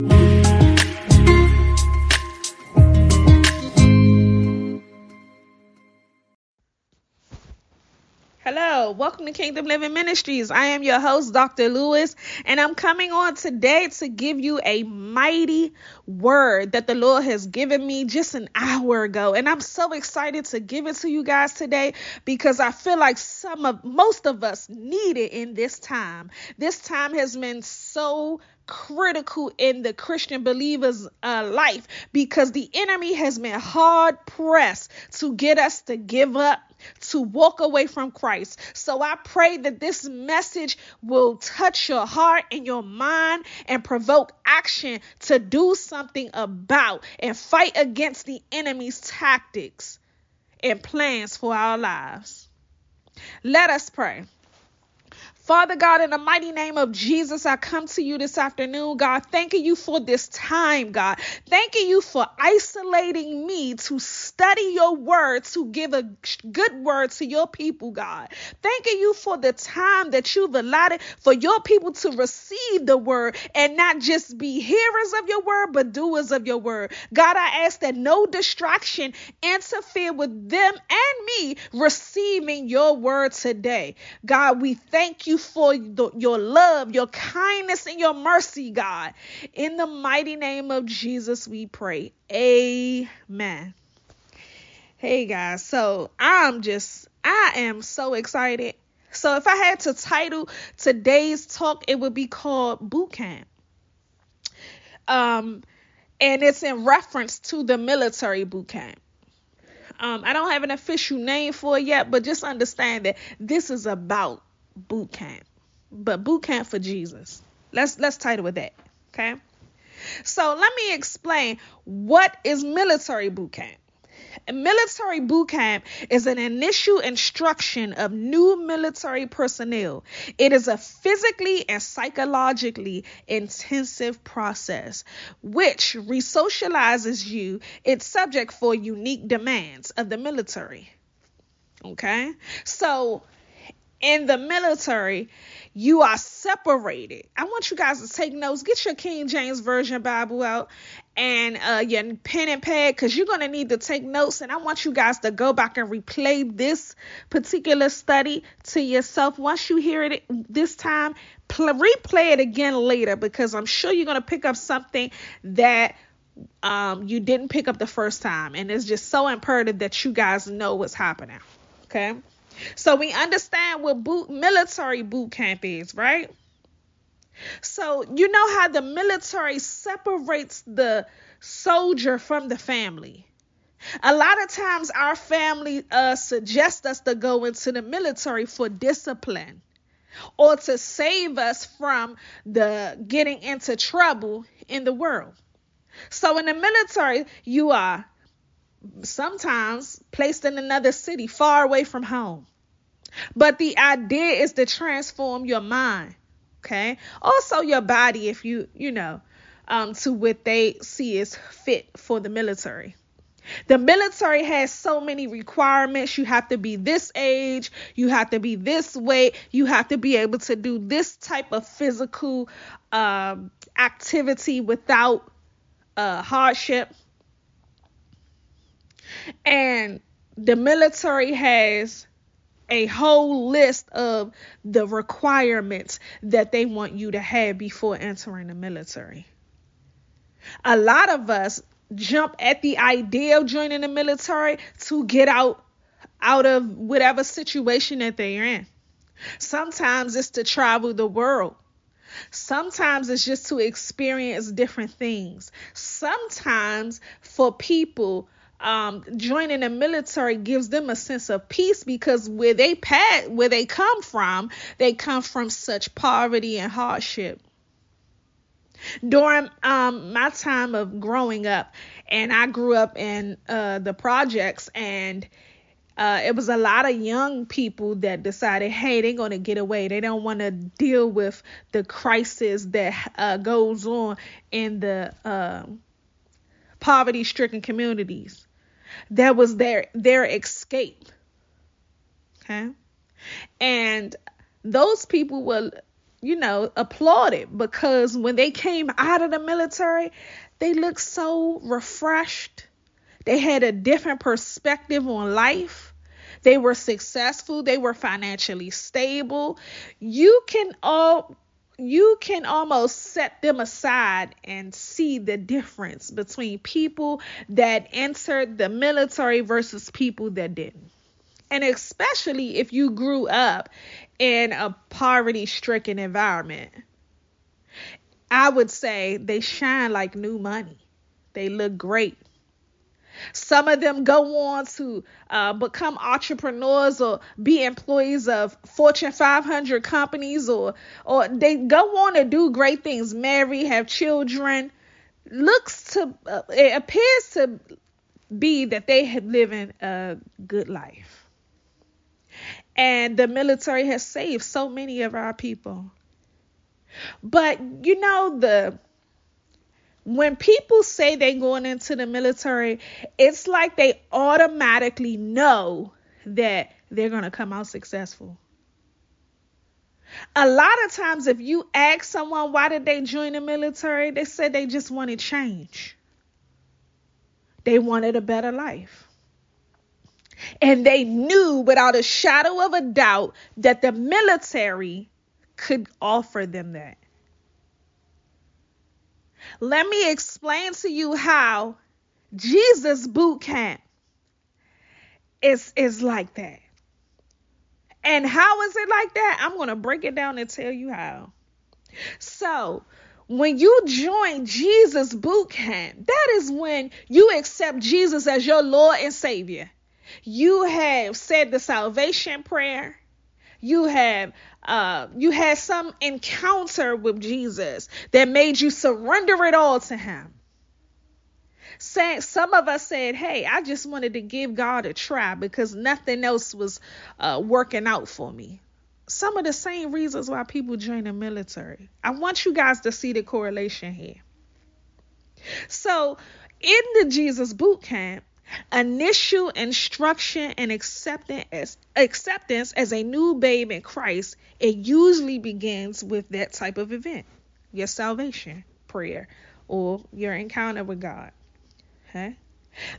Thank you. Welcome to Kingdom Living Ministries. I am your host, Dr. Lewis, and I'm coming on today to give you a mighty word that the Lord has given me just an hour ago. And I'm so excited to give it to you guys today because I feel like some of most of us need it in this time. This time has been so critical in the Christian believer's uh, life because the enemy has been hard pressed to get us to give up to walk away from Christ. So I pray that this message will touch your heart and your mind and provoke action to do something about and fight against the enemy's tactics and plans for our lives. Let us pray. Father God, in the mighty name of Jesus, I come to you this afternoon, God, thanking you for this time, God. Thanking you for isolating me to study your word, to give a good word to your people, God. Thanking you for the time that you've allotted for your people to receive the word and not just be hearers of your word, but doers of your word. God, I ask that no distraction interfere with them and me receiving your word today. God, we thank you for the, your love, your kindness, and your mercy, God. In the mighty name of Jesus, we pray. Amen. Hey, guys. So I'm just, I am so excited. So if I had to title today's talk, it would be called Boot Camp. Um, and it's in reference to the military boot camp. Um, I don't have an official name for it yet, but just understand that this is about boot camp, but boot camp for Jesus. Let's let's title with that. Okay. So let me explain what is military boot camp. A military boot camp is an initial instruction of new military personnel. It is a physically and psychologically intensive process which resocializes you. It's subject for unique demands of the military. Okay? So in the military, you are separated. I want you guys to take notes. Get your King James Version Bible out and uh, your pen and pad because you're going to need to take notes. And I want you guys to go back and replay this particular study to yourself. Once you hear it this time, pl- replay it again later because I'm sure you're going to pick up something that um, you didn't pick up the first time. And it's just so imperative that you guys know what's happening. Okay. So we understand what boot military boot camp is, right? So you know how the military separates the soldier from the family. A lot of times our family uh, suggest us to go into the military for discipline or to save us from the getting into trouble in the world. So in the military, you are sometimes placed in another city far away from home. But the idea is to transform your mind, okay? Also your body if you, you know, um, to what they see is fit for the military. The military has so many requirements. You have to be this age, you have to be this weight, you have to be able to do this type of physical um, activity without uh, hardship. And the military has a whole list of the requirements that they want you to have before entering the military. A lot of us jump at the idea of joining the military to get out out of whatever situation that they're in. Sometimes it's to travel the world. Sometimes it's just to experience different things. Sometimes for people um, joining the military gives them a sense of peace because where they pat where they come from, they come from such poverty and hardship. During um, my time of growing up, and I grew up in uh, the projects, and uh, it was a lot of young people that decided, hey, they're going to get away. They don't want to deal with the crisis that uh, goes on in the uh, poverty-stricken communities. That was their their escape. Okay? And those people were you know, applauded because when they came out of the military, they looked so refreshed. They had a different perspective on life. They were successful, they were financially stable. You can all you can almost set them aside and see the difference between people that entered the military versus people that didn't. And especially if you grew up in a poverty stricken environment, I would say they shine like new money. They look great. Some of them go on to uh, become entrepreneurs or be employees of Fortune 500 companies, or or they go on to do great things, marry, have children. Looks to uh, it appears to be that they have living a good life, and the military has saved so many of our people. But you know the when people say they're going into the military, it's like they automatically know that they're going to come out successful. A lot of times, if you ask someone why did they join the military, they said they just wanted change. They wanted a better life. And they knew without a shadow of a doubt that the military could offer them that. Let me explain to you how Jesus boot camp is is like that. And how is it like that? I'm going to break it down and tell you how. So, when you join Jesus boot camp, that is when you accept Jesus as your Lord and Savior. You have said the salvation prayer. You have uh, you had some encounter with Jesus that made you surrender it all to Him. Some of us said, Hey, I just wanted to give God a try because nothing else was uh, working out for me. Some of the same reasons why people join the military. I want you guys to see the correlation here. So, in the Jesus boot camp, Initial instruction and acceptance as, a new babe in Christ, it usually begins with that type of event your salvation prayer or your encounter with God. Okay?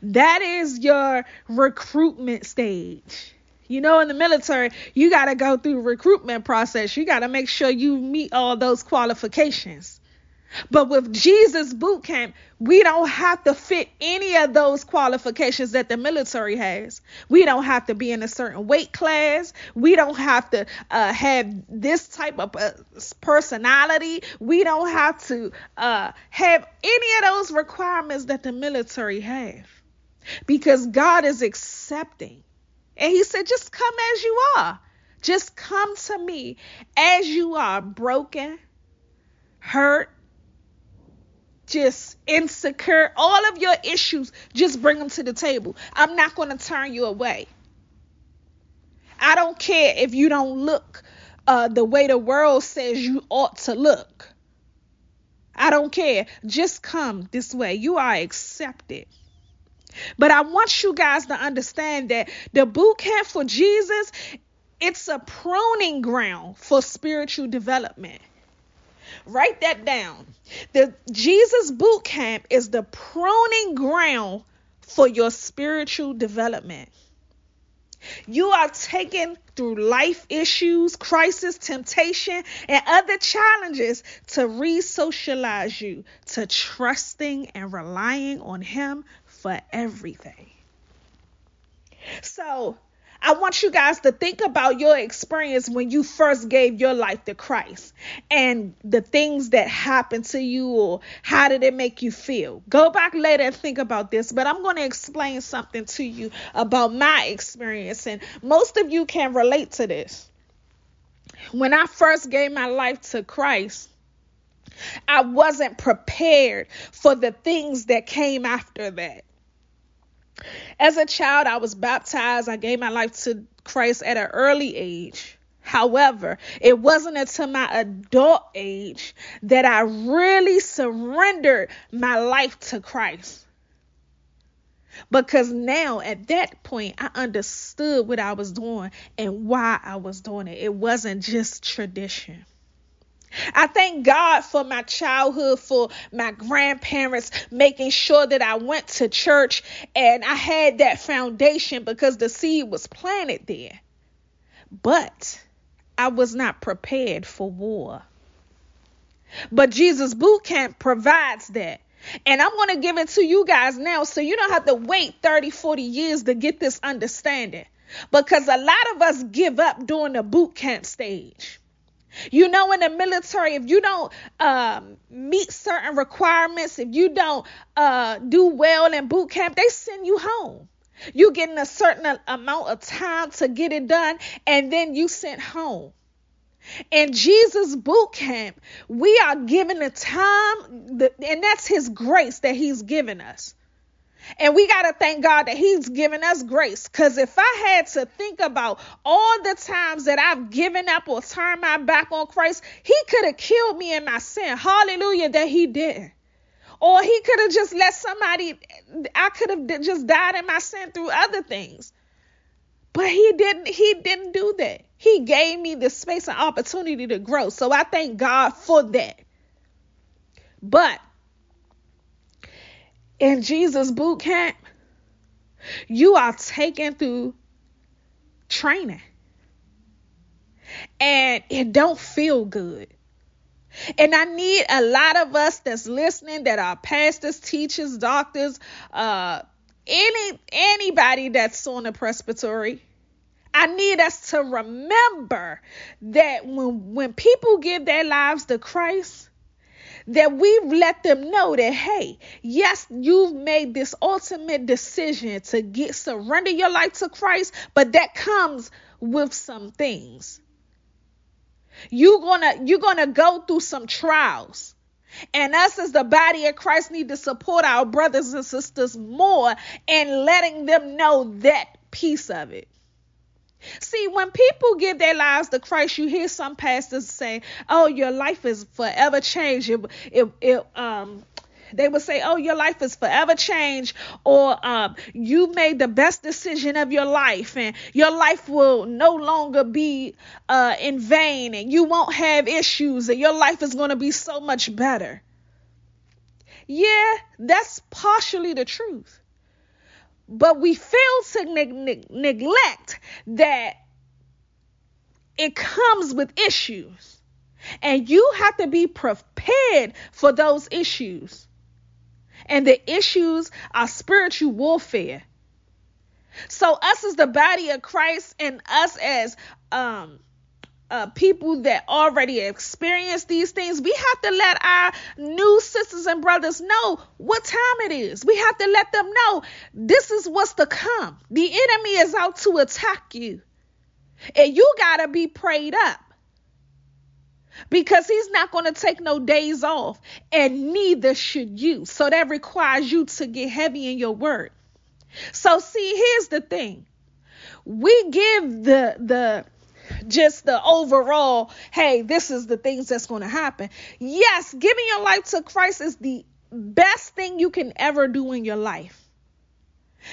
That is your recruitment stage. You know, in the military, you got to go through recruitment process. You got to make sure you meet all those qualifications. But with Jesus boot camp, we don't have to fit any of those qualifications that the military has. We don't have to be in a certain weight class. We don't have to uh, have this type of uh, personality. We don't have to uh, have any of those requirements that the military have because God is accepting. And He said, just come as you are. Just come to me as you are, broken, hurt, just insecure, all of your issues, just bring them to the table. I'm not going to turn you away. I don't care if you don't look uh, the way the world says you ought to look. I don't care. Just come this way. You are accepted. But I want you guys to understand that the boot camp for Jesus, it's a pruning ground for spiritual development. Write that down. The Jesus boot camp is the pruning ground for your spiritual development. You are taken through life issues, crisis, temptation, and other challenges to re socialize you to trusting and relying on Him for everything. So, I want you guys to think about your experience when you first gave your life to Christ and the things that happened to you or how did it make you feel. Go back later and think about this, but I'm going to explain something to you about my experience and most of you can relate to this. When I first gave my life to Christ, I wasn't prepared for the things that came after that. As a child, I was baptized. I gave my life to Christ at an early age. However, it wasn't until my adult age that I really surrendered my life to Christ. Because now at that point, I understood what I was doing and why I was doing it. It wasn't just tradition. I thank God for my childhood, for my grandparents making sure that I went to church and I had that foundation because the seed was planted there. But I was not prepared for war. But Jesus Boot Camp provides that. And I'm going to give it to you guys now so you don't have to wait 30, 40 years to get this understanding. Because a lot of us give up during the boot camp stage. You know, in the military, if you don't um, meet certain requirements, if you don't uh, do well in boot camp, they send you home. You're getting a certain amount of time to get it done, and then you sent home. In Jesus boot camp, we are given the time, and that's His grace that He's given us. And we got to thank God that He's given us grace. Because if I had to think about all the times that I've given up or turned my back on Christ, He could have killed me in my sin. Hallelujah, that He didn't. Or He could have just let somebody, I could have just died in my sin through other things. But He didn't, He didn't do that. He gave me the space and opportunity to grow. So I thank God for that. But in Jesus boot camp, you are taken through training. And it don't feel good. And I need a lot of us that's listening that are pastors, teachers, doctors, uh any anybody that's on the presbytery. I need us to remember that when when people give their lives to Christ, that we've let them know that hey yes you've made this ultimate decision to get surrender your life to christ but that comes with some things you're gonna you're gonna go through some trials and us as the body of Christ need to support our brothers and sisters more and letting them know that piece of it. See, when people give their lives to Christ, you hear some pastors say, "Oh, your life is forever changed." It, it, it um, they would say, "Oh, your life is forever changed," or um, "You made the best decision of your life, and your life will no longer be uh, in vain, and you won't have issues, and your life is going to be so much better." Yeah, that's partially the truth. But we fail to ne- neglect that it comes with issues. And you have to be prepared for those issues. And the issues are spiritual warfare. So us as the body of Christ and us as um uh, people that already experience these things, we have to let our new sisters and brothers know what time it is. We have to let them know this is what's to come. The enemy is out to attack you. And you got to be prayed up because he's not going to take no days off, and neither should you. So that requires you to get heavy in your word. So, see, here's the thing we give the, the, just the overall, hey, this is the things that's going to happen. Yes, giving your life to Christ is the best thing you can ever do in your life.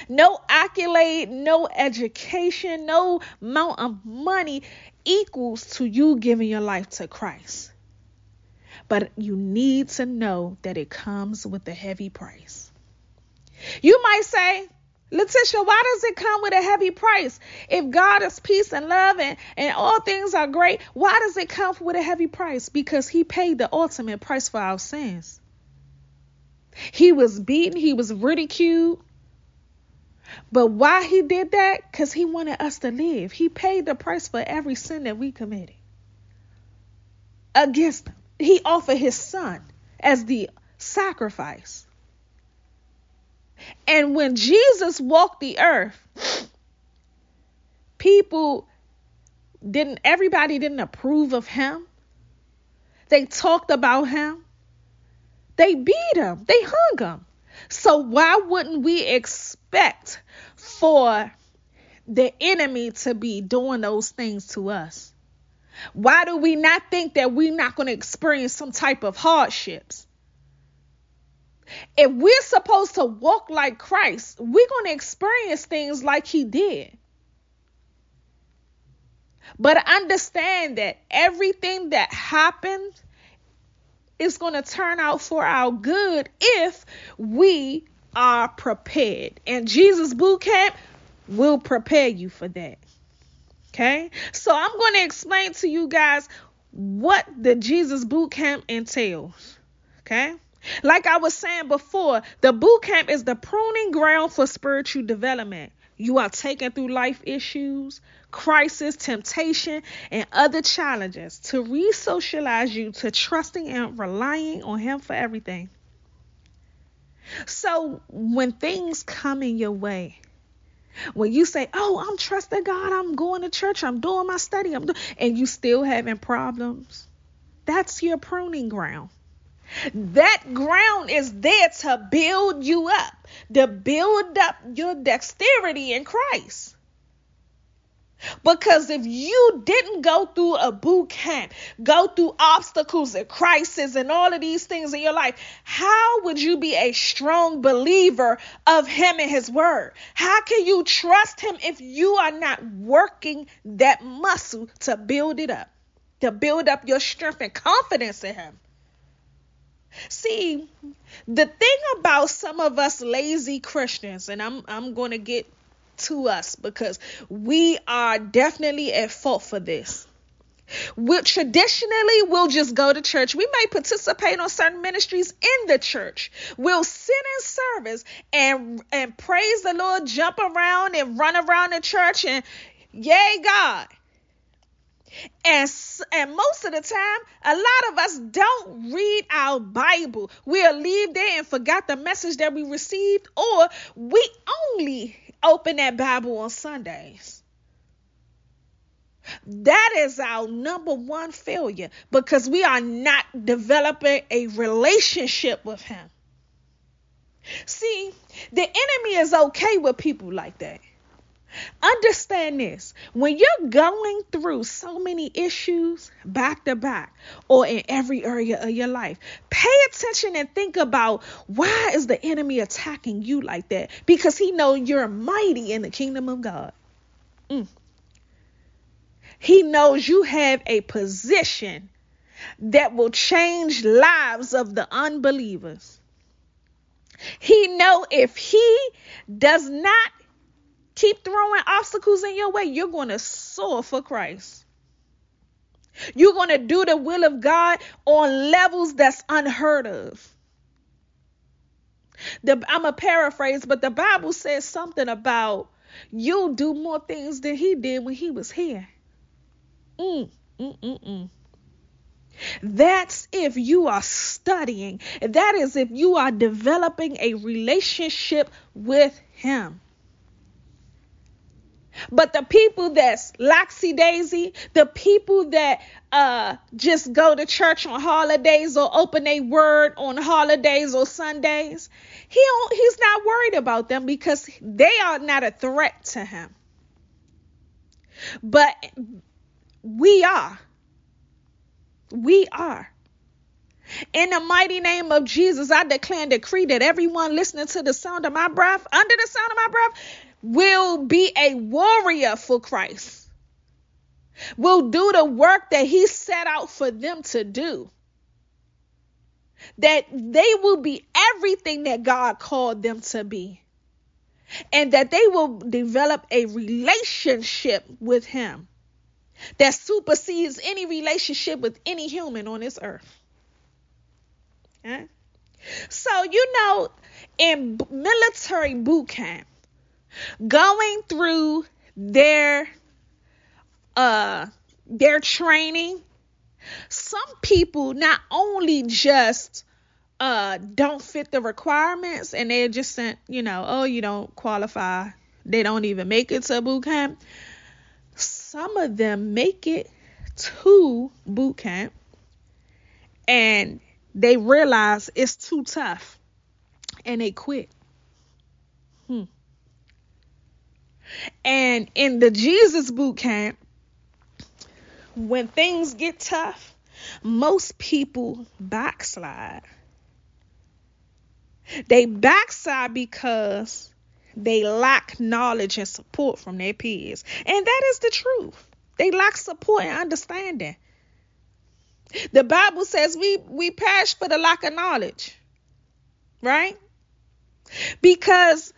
No accolade, no education, no amount of money equals to you giving your life to Christ. But you need to know that it comes with a heavy price. You might say, Latisha, why does it come with a heavy price? If God is peace and love and, and all things are great, why does it come with a heavy price? Because He paid the ultimate price for our sins. He was beaten, He was ridiculed. But why He did that? Because He wanted us to live. He paid the price for every sin that we committed against Him. He offered His Son as the sacrifice. And when Jesus walked the earth, people didn't, everybody didn't approve of him. They talked about him. They beat him. They hung him. So why wouldn't we expect for the enemy to be doing those things to us? Why do we not think that we're not going to experience some type of hardships? If we're supposed to walk like Christ, we're going to experience things like he did. But understand that everything that happened is going to turn out for our good if we are prepared. And Jesus Boot Camp will prepare you for that. Okay? So I'm going to explain to you guys what the Jesus Boot Camp entails. Okay? Like I was saying before, the boot camp is the pruning ground for spiritual development. You are taken through life issues, crisis, temptation, and other challenges to re socialize you to trusting and relying on Him for everything. So, when things come in your way, when you say, "Oh, I'm trusting God, I'm going to church, I'm doing my study, I'm doing," and you still having problems, that's your pruning ground. That ground is there to build you up, to build up your dexterity in Christ. Because if you didn't go through a boot camp, go through obstacles and crises and all of these things in your life, how would you be a strong believer of Him and His Word? How can you trust Him if you are not working that muscle to build it up, to build up your strength and confidence in Him? See, the thing about some of us lazy Christians, and I'm I'm going to get to us because we are definitely at fault for this. We traditionally we'll just go to church. We may participate on certain ministries in the church. We'll sit in service and and praise the Lord, jump around and run around the church and yay God. And, and most of the time, a lot of us don't read our Bible. We'll leave there and forgot the message that we received, or we only open that Bible on Sundays. That is our number one failure because we are not developing a relationship with Him. See, the enemy is okay with people like that. Understand this when you're going through so many issues back to back or in every area of your life, pay attention and think about why is the enemy attacking you like that? Because he knows you're mighty in the kingdom of God. Mm. He knows you have a position that will change lives of the unbelievers. He know if he does not keep throwing obstacles in your way, you're going to soar for Christ. You're going to do the will of God on levels that's unheard of. The, I'm a paraphrase, but the Bible says something about you'll do more things than he did when he was here. Mm, mm, mm, mm. That's if you are studying. That is if you are developing a relationship with him. But the people that's laxy daisy, the people that uh just go to church on holidays or open a word on holidays or Sundays, he he's not worried about them because they are not a threat to him. But we are. We are. In the mighty name of Jesus, I declare and decree that everyone listening to the sound of my breath, under the sound of my breath, will be a warrior for Christ, will do the work that He set out for them to do. That they will be everything that God called them to be. And that they will develop a relationship with Him that supersedes any relationship with any human on this earth. Okay? So, you know, in military boot camp, going through their uh their training some people not only just uh don't fit the requirements and they're just sent you know oh you don't qualify. They don't even make it to boot camp. Some of them make it to boot camp and they realize it's too tough and they quit and in the Jesus boot camp, when things get tough, most people backslide. They backslide because they lack knowledge and support from their peers. And that is the truth. They lack support and understanding. The Bible says we we perish for the lack of knowledge. Right? Because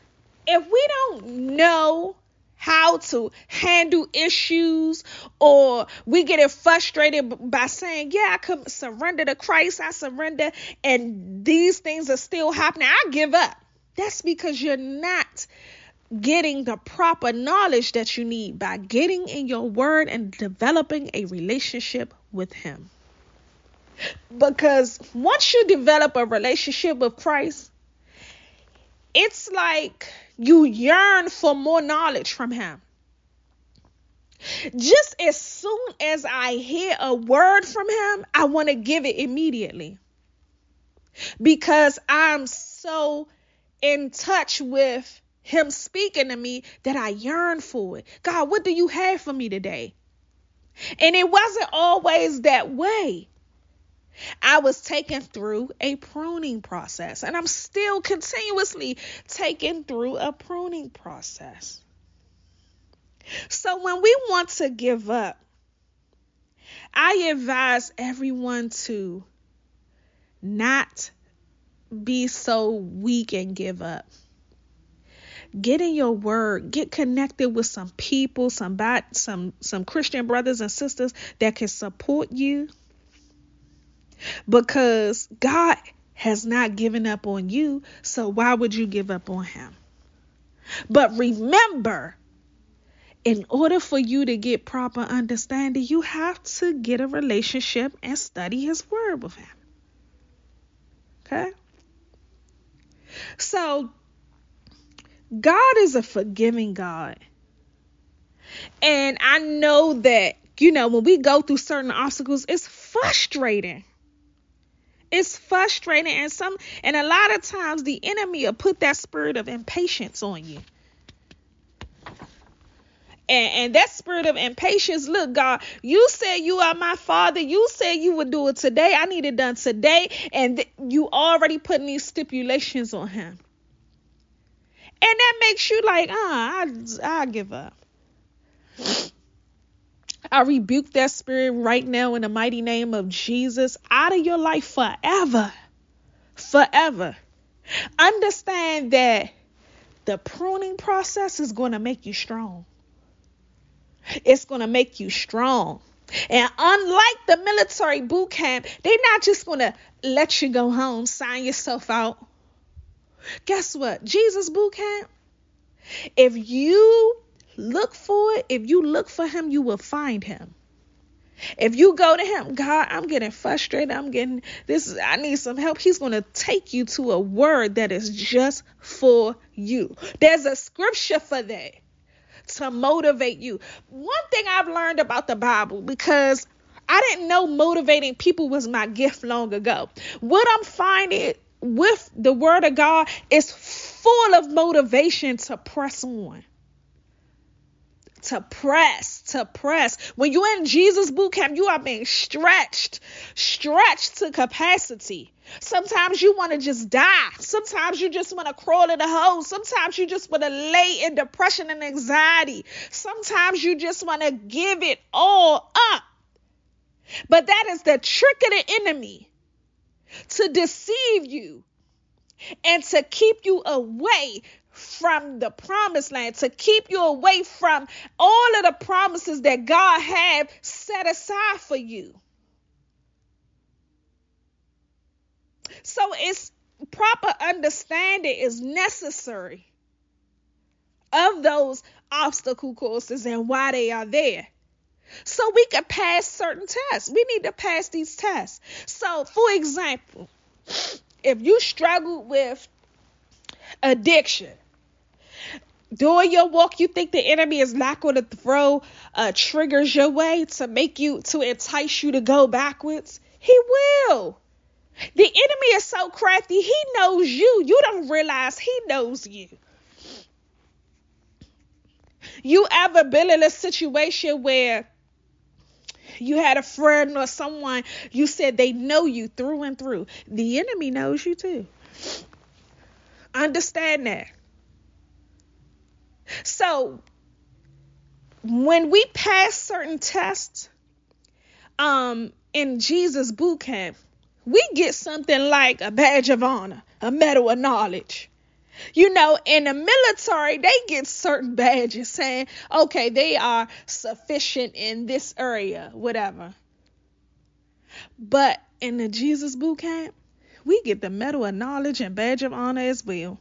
if we don't know how to handle issues or we get it frustrated by saying yeah i could surrender to christ i surrender and these things are still happening i give up. That's because you're not getting the proper knowledge that you need by getting in your word and developing a relationship with him. Because once you develop a relationship with christ it's like you yearn for more knowledge from him. Just as soon as I hear a word from him, I want to give it immediately. Because I'm so in touch with him speaking to me that I yearn for it. God, what do you have for me today? And it wasn't always that way. I was taken through a pruning process, and I'm still continuously taken through a pruning process. So when we want to give up, I advise everyone to not be so weak and give up. Get in your word, get connected with some people, some some some Christian brothers and sisters that can support you because God has not given up on you. So why would you give up on him? But remember, in order for you to get proper understanding, you have to get a relationship and study his word with him. Okay? So, God is a forgiving God. And I know that, you know, when we go through certain obstacles, it's frustrating. It's frustrating and some and a lot of times the enemy will put that spirit of impatience on you. And, and that spirit of impatience, look, God, you said you are my father. You said you would do it today. I need it done today. And th- you already putting these stipulations on him. And that makes you like, ah, I, I give up. I rebuke that spirit right now in the mighty name of Jesus out of your life forever. Forever. Understand that the pruning process is going to make you strong. It's going to make you strong. And unlike the military boot camp, they're not just going to let you go home, sign yourself out. Guess what? Jesus boot camp, if you Look for it. If you look for him, you will find him. If you go to him, God, I'm getting frustrated. I'm getting this. I need some help. He's going to take you to a word that is just for you. There's a scripture for that to motivate you. One thing I've learned about the Bible because I didn't know motivating people was my gift long ago. What I'm finding with the word of God is full of motivation to press on to press, to press. When you're in Jesus boot camp, you are being stretched, stretched to capacity. Sometimes you want to just die. Sometimes you just want to crawl in a hole. Sometimes you just want to lay in depression and anxiety. Sometimes you just want to give it all up. But that is the trick of the enemy to deceive you and to keep you away from the promised land, to keep you away from all of the promises that God have set aside for you. So it's proper understanding is necessary of those obstacle courses and why they are there. So we can pass certain tests. We need to pass these tests. So, for example, if you struggle with addiction, during your walk, you think the enemy is not going to throw uh, triggers your way to make you, to entice you to go backwards? He will. The enemy is so crafty, he knows you. You don't realize he knows you. You ever been in a situation where you had a friend or someone you said they know you through and through? The enemy knows you too. Understand that. So when we pass certain tests, um, in Jesus boot camp, we get something like a badge of honor, a medal of knowledge. You know, in the military, they get certain badges saying, okay, they are sufficient in this area, whatever. But in the Jesus boot camp, we get the medal of knowledge and badge of honor as well.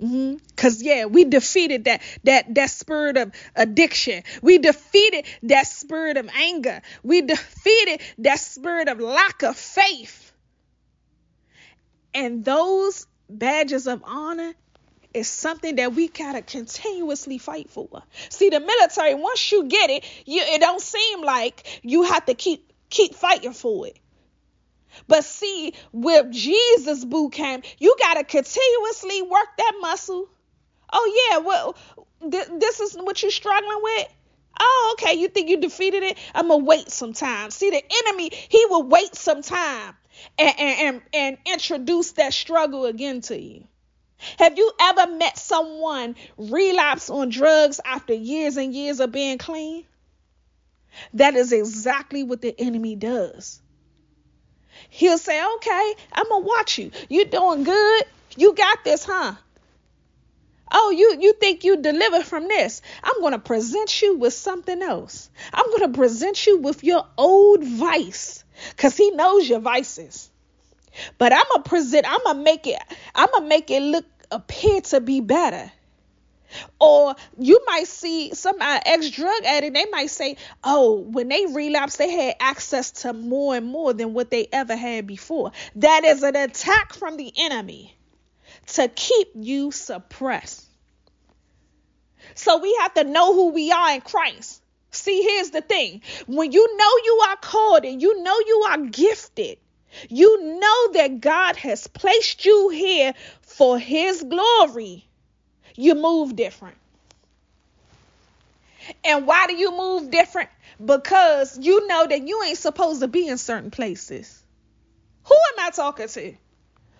Mm-hmm. Cause yeah, we defeated that that that spirit of addiction. We defeated that spirit of anger. We defeated that spirit of lack of faith. And those badges of honor is something that we gotta continuously fight for. See, the military, once you get it, you it don't seem like you have to keep keep fighting for it. But see, with Jesus boot camp, you got to continuously work that muscle. Oh, yeah, well, th- this is what you're struggling with. Oh, okay, you think you defeated it? I'm to wait some time. See, the enemy, he will wait some time and, and, and introduce that struggle again to you. Have you ever met someone relapse on drugs after years and years of being clean? That is exactly what the enemy does. He'll say, okay, I'm going to watch you. You doing good? You got this, huh? Oh, you you think you delivered from this? I'm going to present you with something else. I'm going to present you with your old vice cuz he knows your vices. But I'm going to present I'm going to make it I'm going to make it look appear to be better. Or you might see some uh, ex drug addict, they might say, oh, when they relapse, they had access to more and more than what they ever had before. That is an attack from the enemy to keep you suppressed. So we have to know who we are in Christ. See, here's the thing when you know you are called and you know you are gifted, you know that God has placed you here for His glory you move different. And why do you move different? Because you know that you ain't supposed to be in certain places. Who am I talking to?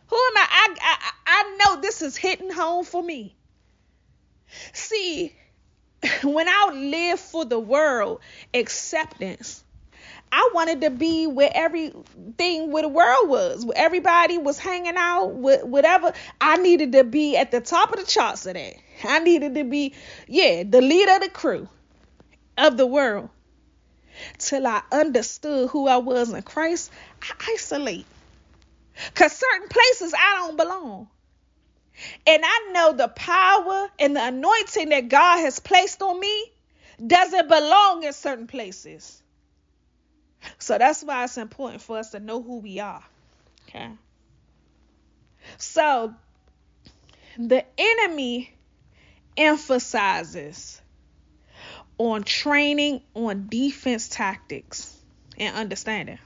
Who am I? I, I, I know this is hitting home for me. See, when I live for the world, acceptance, I wanted to be where everything where the world was, where everybody was hanging out, with whatever. I needed to be at the top of the charts of that. I needed to be, yeah, the leader of the crew of the world. Till I understood who I was in Christ, I isolate. Cause certain places I don't belong. And I know the power and the anointing that God has placed on me doesn't belong in certain places. So that's why it's important for us to know who we are. Okay. So the enemy emphasizes on training on defense tactics and understanding,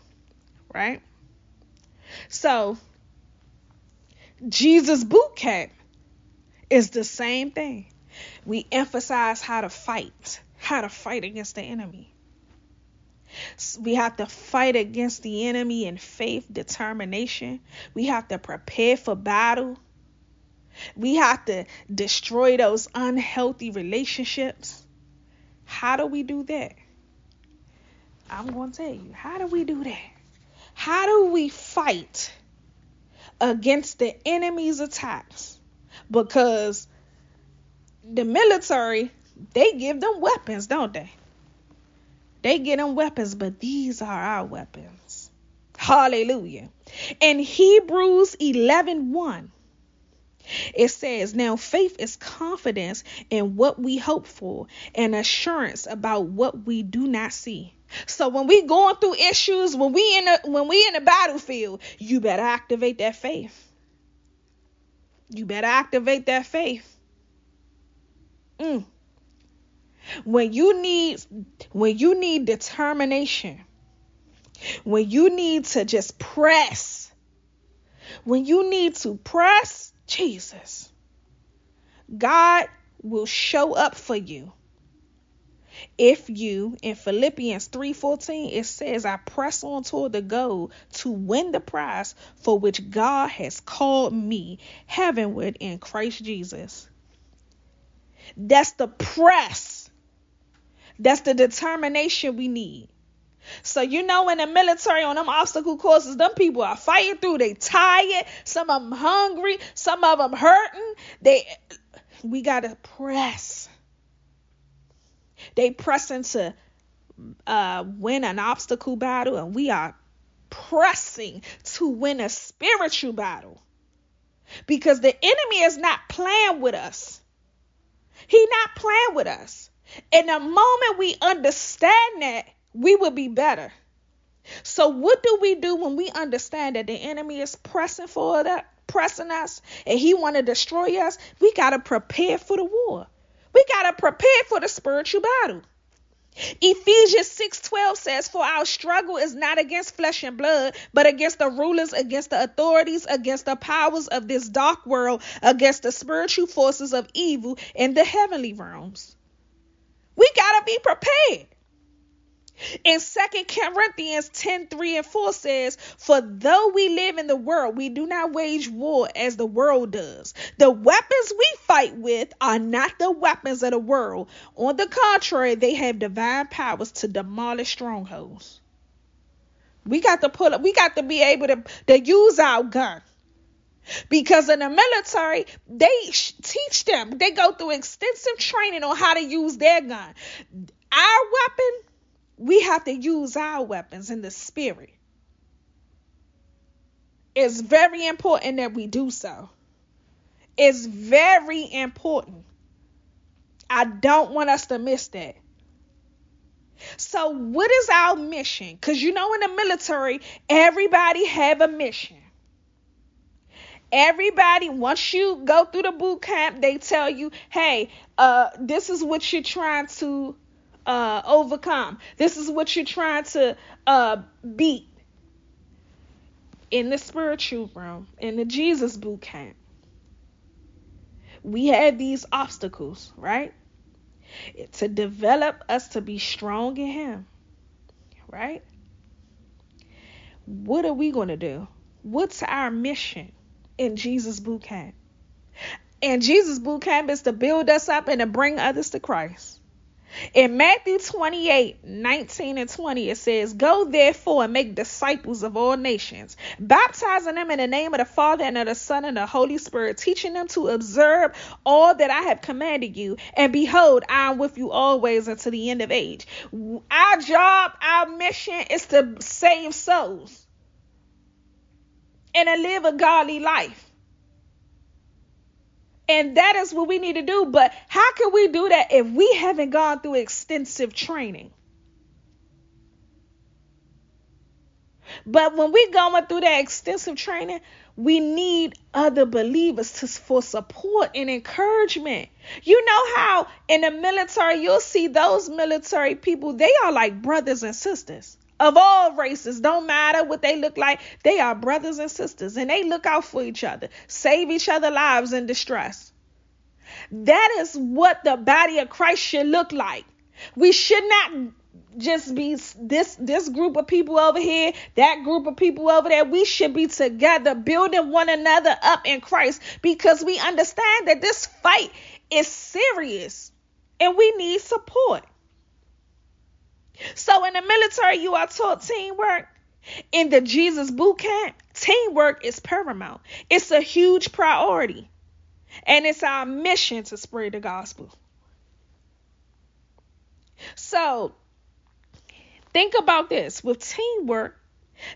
right? So Jesus boot camp is the same thing. We emphasize how to fight, how to fight against the enemy. We have to fight against the enemy in faith, determination. We have to prepare for battle. We have to destroy those unhealthy relationships. How do we do that? I'm going to tell you. How do we do that? How do we fight against the enemy's attacks? Because the military, they give them weapons, don't they? They get them weapons, but these are our weapons. Hallelujah. In Hebrews 11 1, it says, Now faith is confidence in what we hope for and assurance about what we do not see. So when we going through issues, when we in a when we in a battlefield, you better activate that faith. You better activate that faith. Mm when you need when you need determination when you need to just press when you need to press jesus god will show up for you. If you in philippians 3.14 it says i press on toward the goal to win the prize for which god has called me heavenward in christ jesus. That's the press that's the determination we need. So you know in the military on them obstacle courses, them people are fighting through. They tired. Some of them hungry. Some of them hurting. They we gotta press. They pressing to uh, win an obstacle battle, and we are pressing to win a spiritual battle because the enemy is not playing with us. He not playing with us. And the moment we understand that, we will be better. So what do we do when we understand that the enemy is pressing for that, pressing us, and he want to destroy us? We got to prepare for the war. We got to prepare for the spiritual battle. Ephesians 6:12 says for our struggle is not against flesh and blood but against the rulers against the authorities against the powers of this dark world against the spiritual forces of evil in the heavenly realms. We got to be prepared. In 2 Corinthians 10 3 and 4 says, For though we live in the world, we do not wage war as the world does. The weapons we fight with are not the weapons of the world. On the contrary, they have divine powers to demolish strongholds. We got to pull up, we got to be able to, to use our gun. Because in the military, they teach them, they go through extensive training on how to use their gun. Our weapon we have to use our weapons in the spirit. It's very important that we do so. It's very important. I don't want us to miss that. So, what is our mission? Because you know, in the military, everybody have a mission. Everybody, once you go through the boot camp, they tell you, hey, uh, this is what you're trying to uh, overcome. This is what you're trying to uh, beat in the spiritual realm, in the Jesus boot camp. We have these obstacles, right? To develop us to be strong in Him, right? What are we going to do? What's our mission in Jesus boot camp? And Jesus boot camp is to build us up and to bring others to Christ. In Matthew 28 19 and 20, it says, Go therefore and make disciples of all nations, baptizing them in the name of the Father and of the Son and the Holy Spirit, teaching them to observe all that I have commanded you. And behold, I am with you always until the end of age. Our job, our mission is to save souls and to live a godly life. And that is what we need to do. But how can we do that if we haven't gone through extensive training? But when we're going through that extensive training, we need other believers to, for support and encouragement. You know how in the military, you'll see those military people, they are like brothers and sisters of all races, don't matter what they look like, they are brothers and sisters and they look out for each other, save each other lives in distress. That is what the body of Christ should look like. We should not just be this this group of people over here, that group of people over there. We should be together, building one another up in Christ because we understand that this fight is serious and we need support. So in the military, you are taught teamwork. In the Jesus boot camp, teamwork is paramount. It's a huge priority. And it's our mission to spread the gospel. So think about this with teamwork.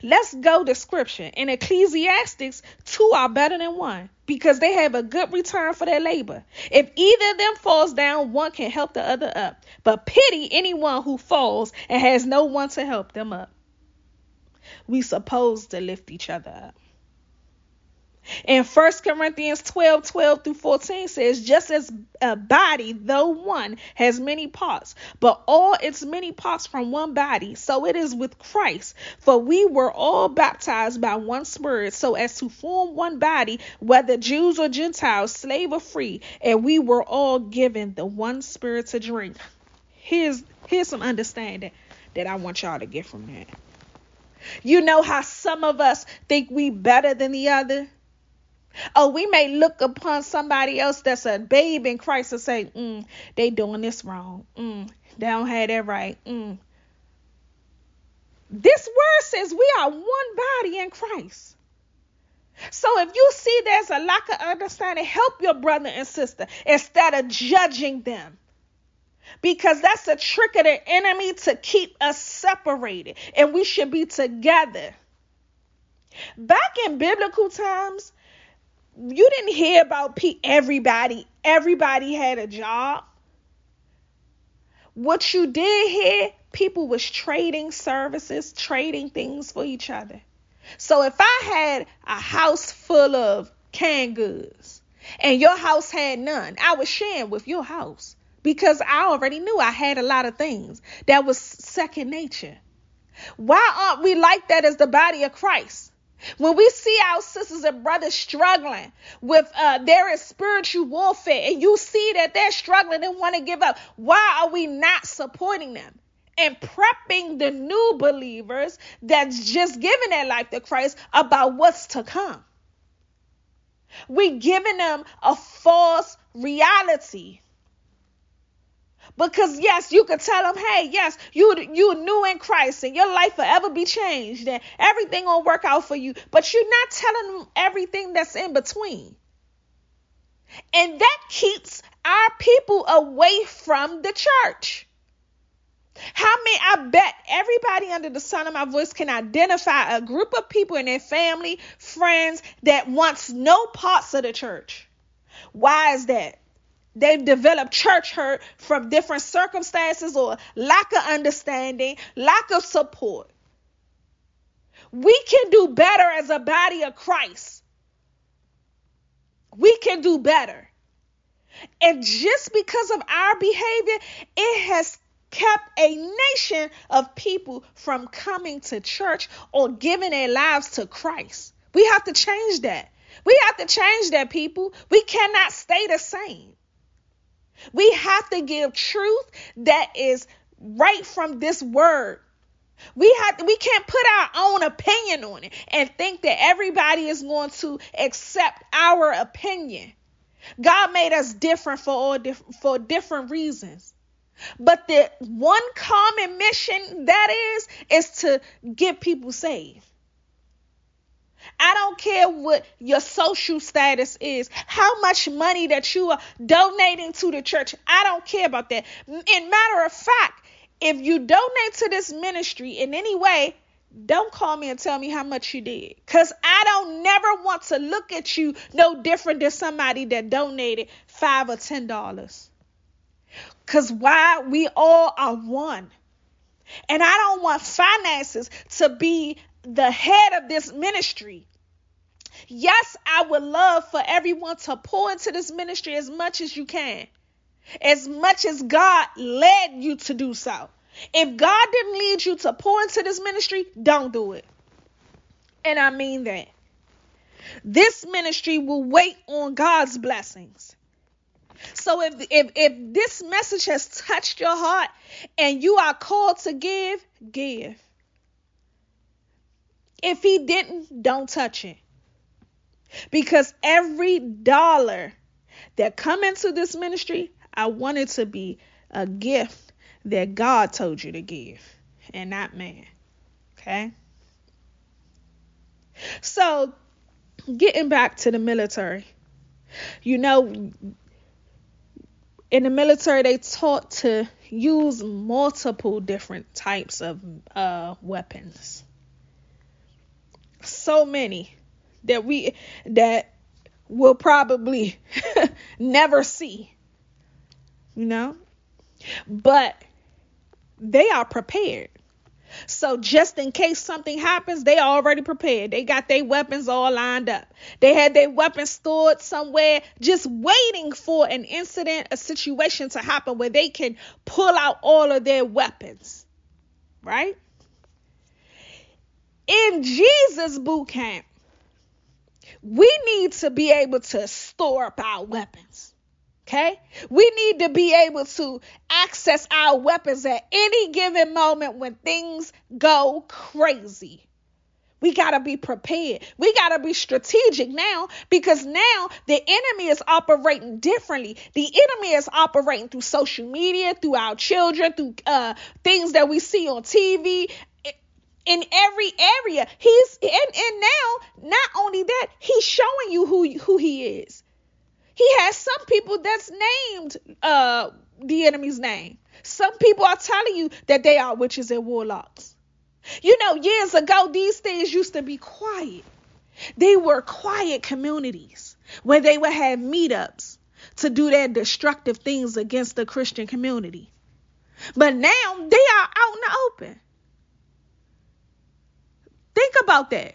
Let's go to scripture. In Ecclesiastics, two are better than one because they have a good return for their labor. If either of them falls down, one can help the other up. But pity anyone who falls and has no one to help them up. We supposed to lift each other up. And 1 Corinthians 12 12 through 14 says, Just as a body, though one, has many parts, but all its many parts from one body, so it is with Christ. For we were all baptized by one Spirit, so as to form one body, whether Jews or Gentiles, slave or free, and we were all given the one Spirit to drink. Here's, here's some understanding that I want y'all to get from that. You know how some of us think we better than the other? Oh, we may look upon somebody else that's a babe in Christ and say, mm, they doing this wrong. Mm, they don't have that right. Mm. This word says we are one body in Christ. So if you see there's a lack of understanding, help your brother and sister instead of judging them. Because that's a trick of the enemy to keep us separated, and we should be together. Back in biblical times, you didn't hear about everybody. Everybody had a job. What you did hear, people was trading services, trading things for each other. So if I had a house full of canned goods and your house had none, I was sharing with your house because I already knew I had a lot of things that was second nature. Why aren't we like that as the body of Christ? When we see our sisters and brothers struggling with uh, their spiritual warfare, and you see that they're struggling and want to give up, why are we not supporting them? and prepping the new believers that's just giving their life to Christ about what's to come. We're giving them a false reality. Because yes, you could tell them, hey, yes, you you new in Christ and your life forever be changed and everything will work out for you. But you're not telling them everything that's in between. And that keeps our people away from the church. How many, I bet everybody under the sound of my voice can identify a group of people in their family, friends that wants no parts of the church. Why is that? They've developed church hurt from different circumstances or lack of understanding, lack of support. We can do better as a body of Christ. We can do better. And just because of our behavior, it has kept a nation of people from coming to church or giving their lives to Christ. We have to change that. We have to change that, people. We cannot stay the same. We have to give truth that is right from this word. We have we can't put our own opinion on it and think that everybody is going to accept our opinion. God made us different for all different for different reasons. But the one common mission that is, is to get people saved. I don't care what your social status is, how much money that you are donating to the church. I don't care about that. In matter of fact, if you donate to this ministry in any way, don't call me and tell me how much you did. Because I don't never want to look at you no different than somebody that donated five or ten dollars. Because why? We all are one. And I don't want finances to be the head of this ministry. Yes, I would love for everyone to pour into this ministry as much as you can, as much as God led you to do so. If God didn't lead you to pour into this ministry, don't do it. And I mean that. This ministry will wait on God's blessings. So if if if this message has touched your heart and you are called to give, give. If he didn't, don't touch it. Because every dollar that come into this ministry, I want it to be a gift that God told you to give and not man. Okay? So, getting back to the military. You know, in the military they taught to use multiple different types of uh, weapons so many that we that will probably never see you know but they are prepared so just in case something happens, they already prepared. They got their weapons all lined up. They had their weapons stored somewhere, just waiting for an incident, a situation to happen where they can pull out all of their weapons. Right? In Jesus boot camp, we need to be able to store up our weapons. Okay? We need to be able to access our weapons at any given moment when things go crazy. We got to be prepared. We got to be strategic now because now the enemy is operating differently. The enemy is operating through social media, through our children, through uh, things that we see on TV. In every area. He's and, and now not only that, he's showing you who who he is. He has some people that's named uh the enemy's name. Some people are telling you that they are witches and warlocks. You know, years ago, these things used to be quiet. They were quiet communities where they would have meetups to do their destructive things against the Christian community. But now they are out in the open. Think about that.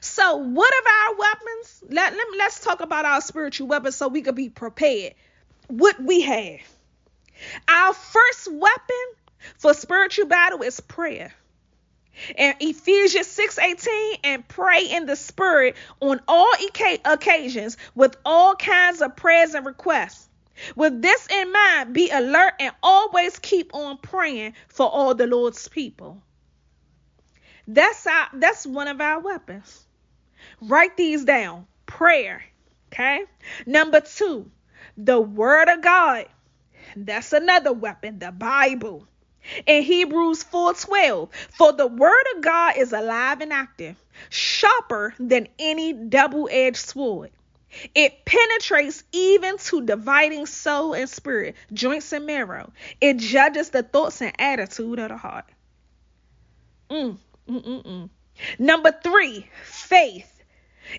So, what of our weapons? Let, let let's talk about our spiritual weapons so we can be prepared. What we have. Our first weapon for spiritual battle is prayer. And Ephesians 6:18 and pray in the spirit on all occasions with all kinds of prayers and requests. With this in mind, be alert and always keep on praying for all the Lord's people. That's our that's one of our weapons. Write these down. Prayer. Okay? Number 2, the word of God. That's another weapon, the Bible. In Hebrews 4:12, for the word of God is alive and active, sharper than any double-edged sword. It penetrates even to dividing soul and spirit, joints and marrow. It judges the thoughts and attitude of the heart. Mm, mm, mm, mm. Number three, faith.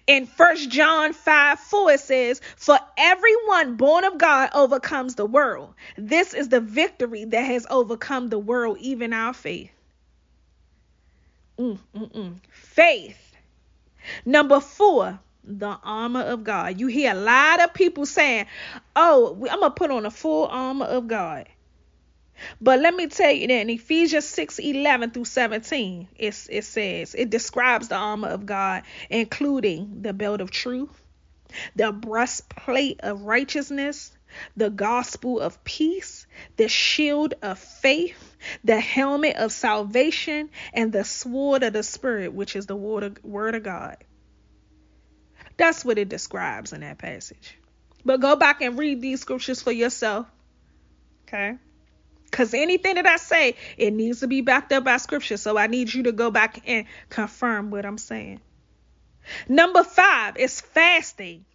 In First John 5 4, it says, For everyone born of God overcomes the world. This is the victory that has overcome the world, even our faith. Mm, mm, mm. Faith. Number four, the armor of God. You hear a lot of people saying, Oh, I'm going to put on a full armor of God. But let me tell you that in Ephesians 6 11 through 17, it, says, it describes the armor of God, including the belt of truth, the breastplate of righteousness, the gospel of peace, the shield of faith, the helmet of salvation, and the sword of the Spirit, which is the word of, word of God. That's what it describes in that passage. But go back and read these scriptures for yourself. Okay? Because anything that I say, it needs to be backed up by scripture. So I need you to go back and confirm what I'm saying. Number five is fasting.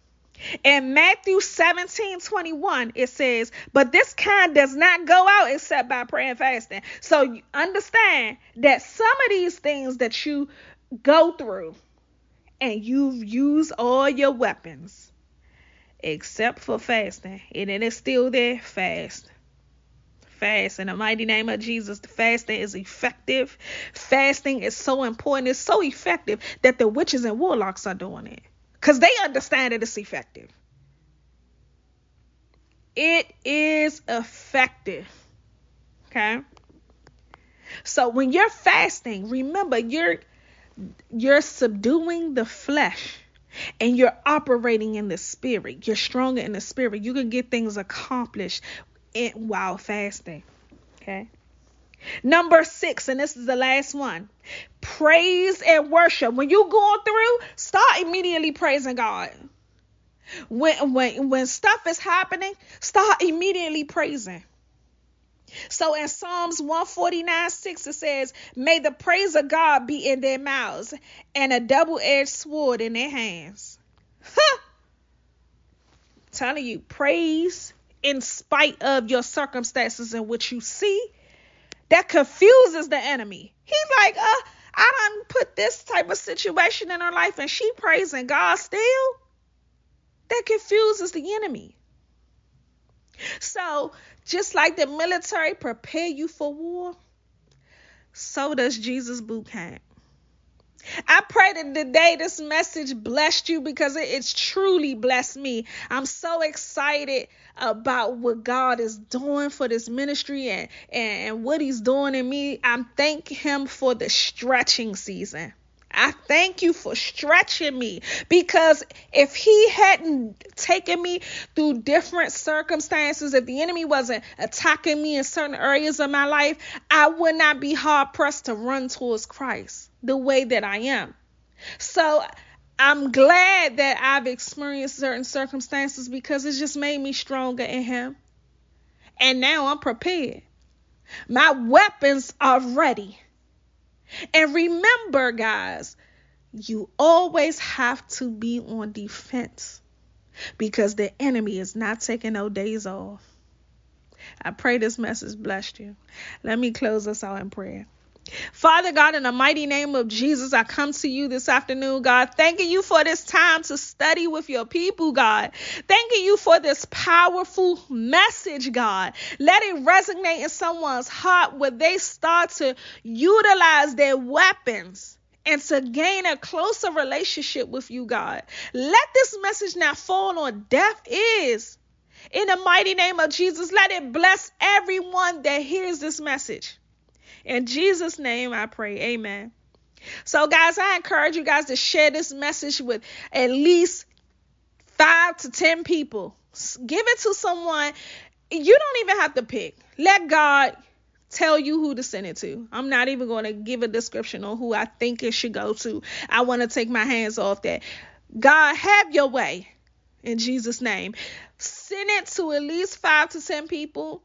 In Matthew 17 21, it says, But this kind does not go out except by prayer and fasting. So you understand that some of these things that you go through and you've used all your weapons except for fasting, and it is still there, fast fast in the mighty name of Jesus. The fasting is effective. Fasting is so important. It's so effective that the witches and warlocks are doing it because they understand that it's effective. It is effective. Okay. So when you're fasting, remember you're you're subduing the flesh and you're operating in the spirit. You're stronger in the spirit. You can get things accomplished it while fasting. Okay. Number six, and this is the last one praise and worship. When you're going through, start immediately praising God. When when when stuff is happening, start immediately praising. So in Psalms 149 6, it says, May the praise of God be in their mouths and a double edged sword in their hands. Huh. Telling you, praise in spite of your circumstances and what you see, that confuses the enemy. He's like, uh, I done put this type of situation in her life and she praising God still. That confuses the enemy. So, just like the military prepare you for war, so does Jesus boot camp. I pray that today this message blessed you because it, it's truly blessed me. I'm so excited about what God is doing for this ministry and, and what He's doing in me. I'm thank Him for the stretching season. I thank you for stretching me because if he hadn't taken me through different circumstances, if the enemy wasn't attacking me in certain areas of my life, I would not be hard pressed to run towards Christ the way that I am. So I'm glad that I've experienced certain circumstances because it's just made me stronger in Him. And now I'm prepared. My weapons are ready. And remember, guys, you always have to be on defense because the enemy is not taking no days off. I pray this message blessed you. Let me close us out in prayer. Father God, in the mighty name of Jesus, I come to you this afternoon, God, thanking you for this time to study with your people, God. Thanking you for this powerful message, God. Let it resonate in someone's heart where they start to utilize their weapons and to gain a closer relationship with you, God. Let this message not fall on deaf ears. In the mighty name of Jesus, let it bless everyone that hears this message. In Jesus' name I pray. Amen. So, guys, I encourage you guys to share this message with at least five to 10 people. Give it to someone. You don't even have to pick. Let God tell you who to send it to. I'm not even going to give a description on who I think it should go to. I want to take my hands off that. God, have your way in Jesus' name. Send it to at least five to 10 people.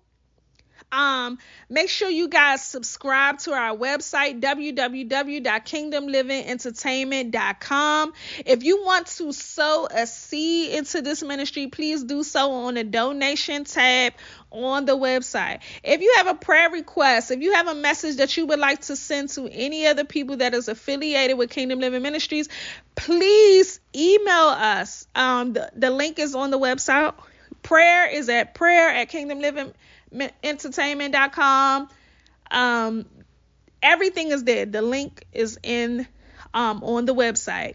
Um, make sure you guys subscribe to our website www.kingdomlivingentertainment.com. If you want to sow a seed into this ministry, please do so on the donation tab on the website. If you have a prayer request, if you have a message that you would like to send to any other people that is affiliated with Kingdom Living Ministries, please email us. Um, the, the link is on the website. Prayer is at prayer at Kingdom Living entertainment.com. Um, everything is there. The link is in um, on the website.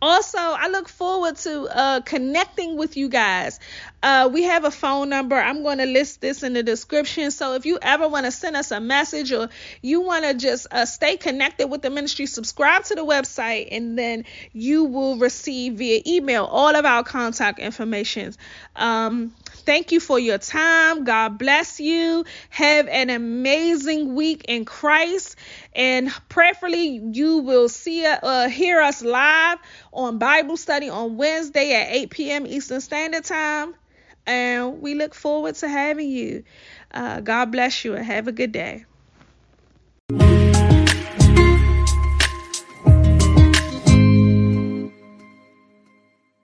Also, I look forward to uh, connecting with you guys. Uh, we have a phone number. I'm going to list this in the description. So if you ever want to send us a message or you want to just uh, stay connected with the ministry, subscribe to the website and then you will receive via email all of our contact information. Um, Thank you for your time. God bless you. Have an amazing week in Christ. And prayerfully, you will see uh, hear us live on Bible study on Wednesday at 8 p.m. Eastern Standard Time. And we look forward to having you. Uh, God bless you and have a good day.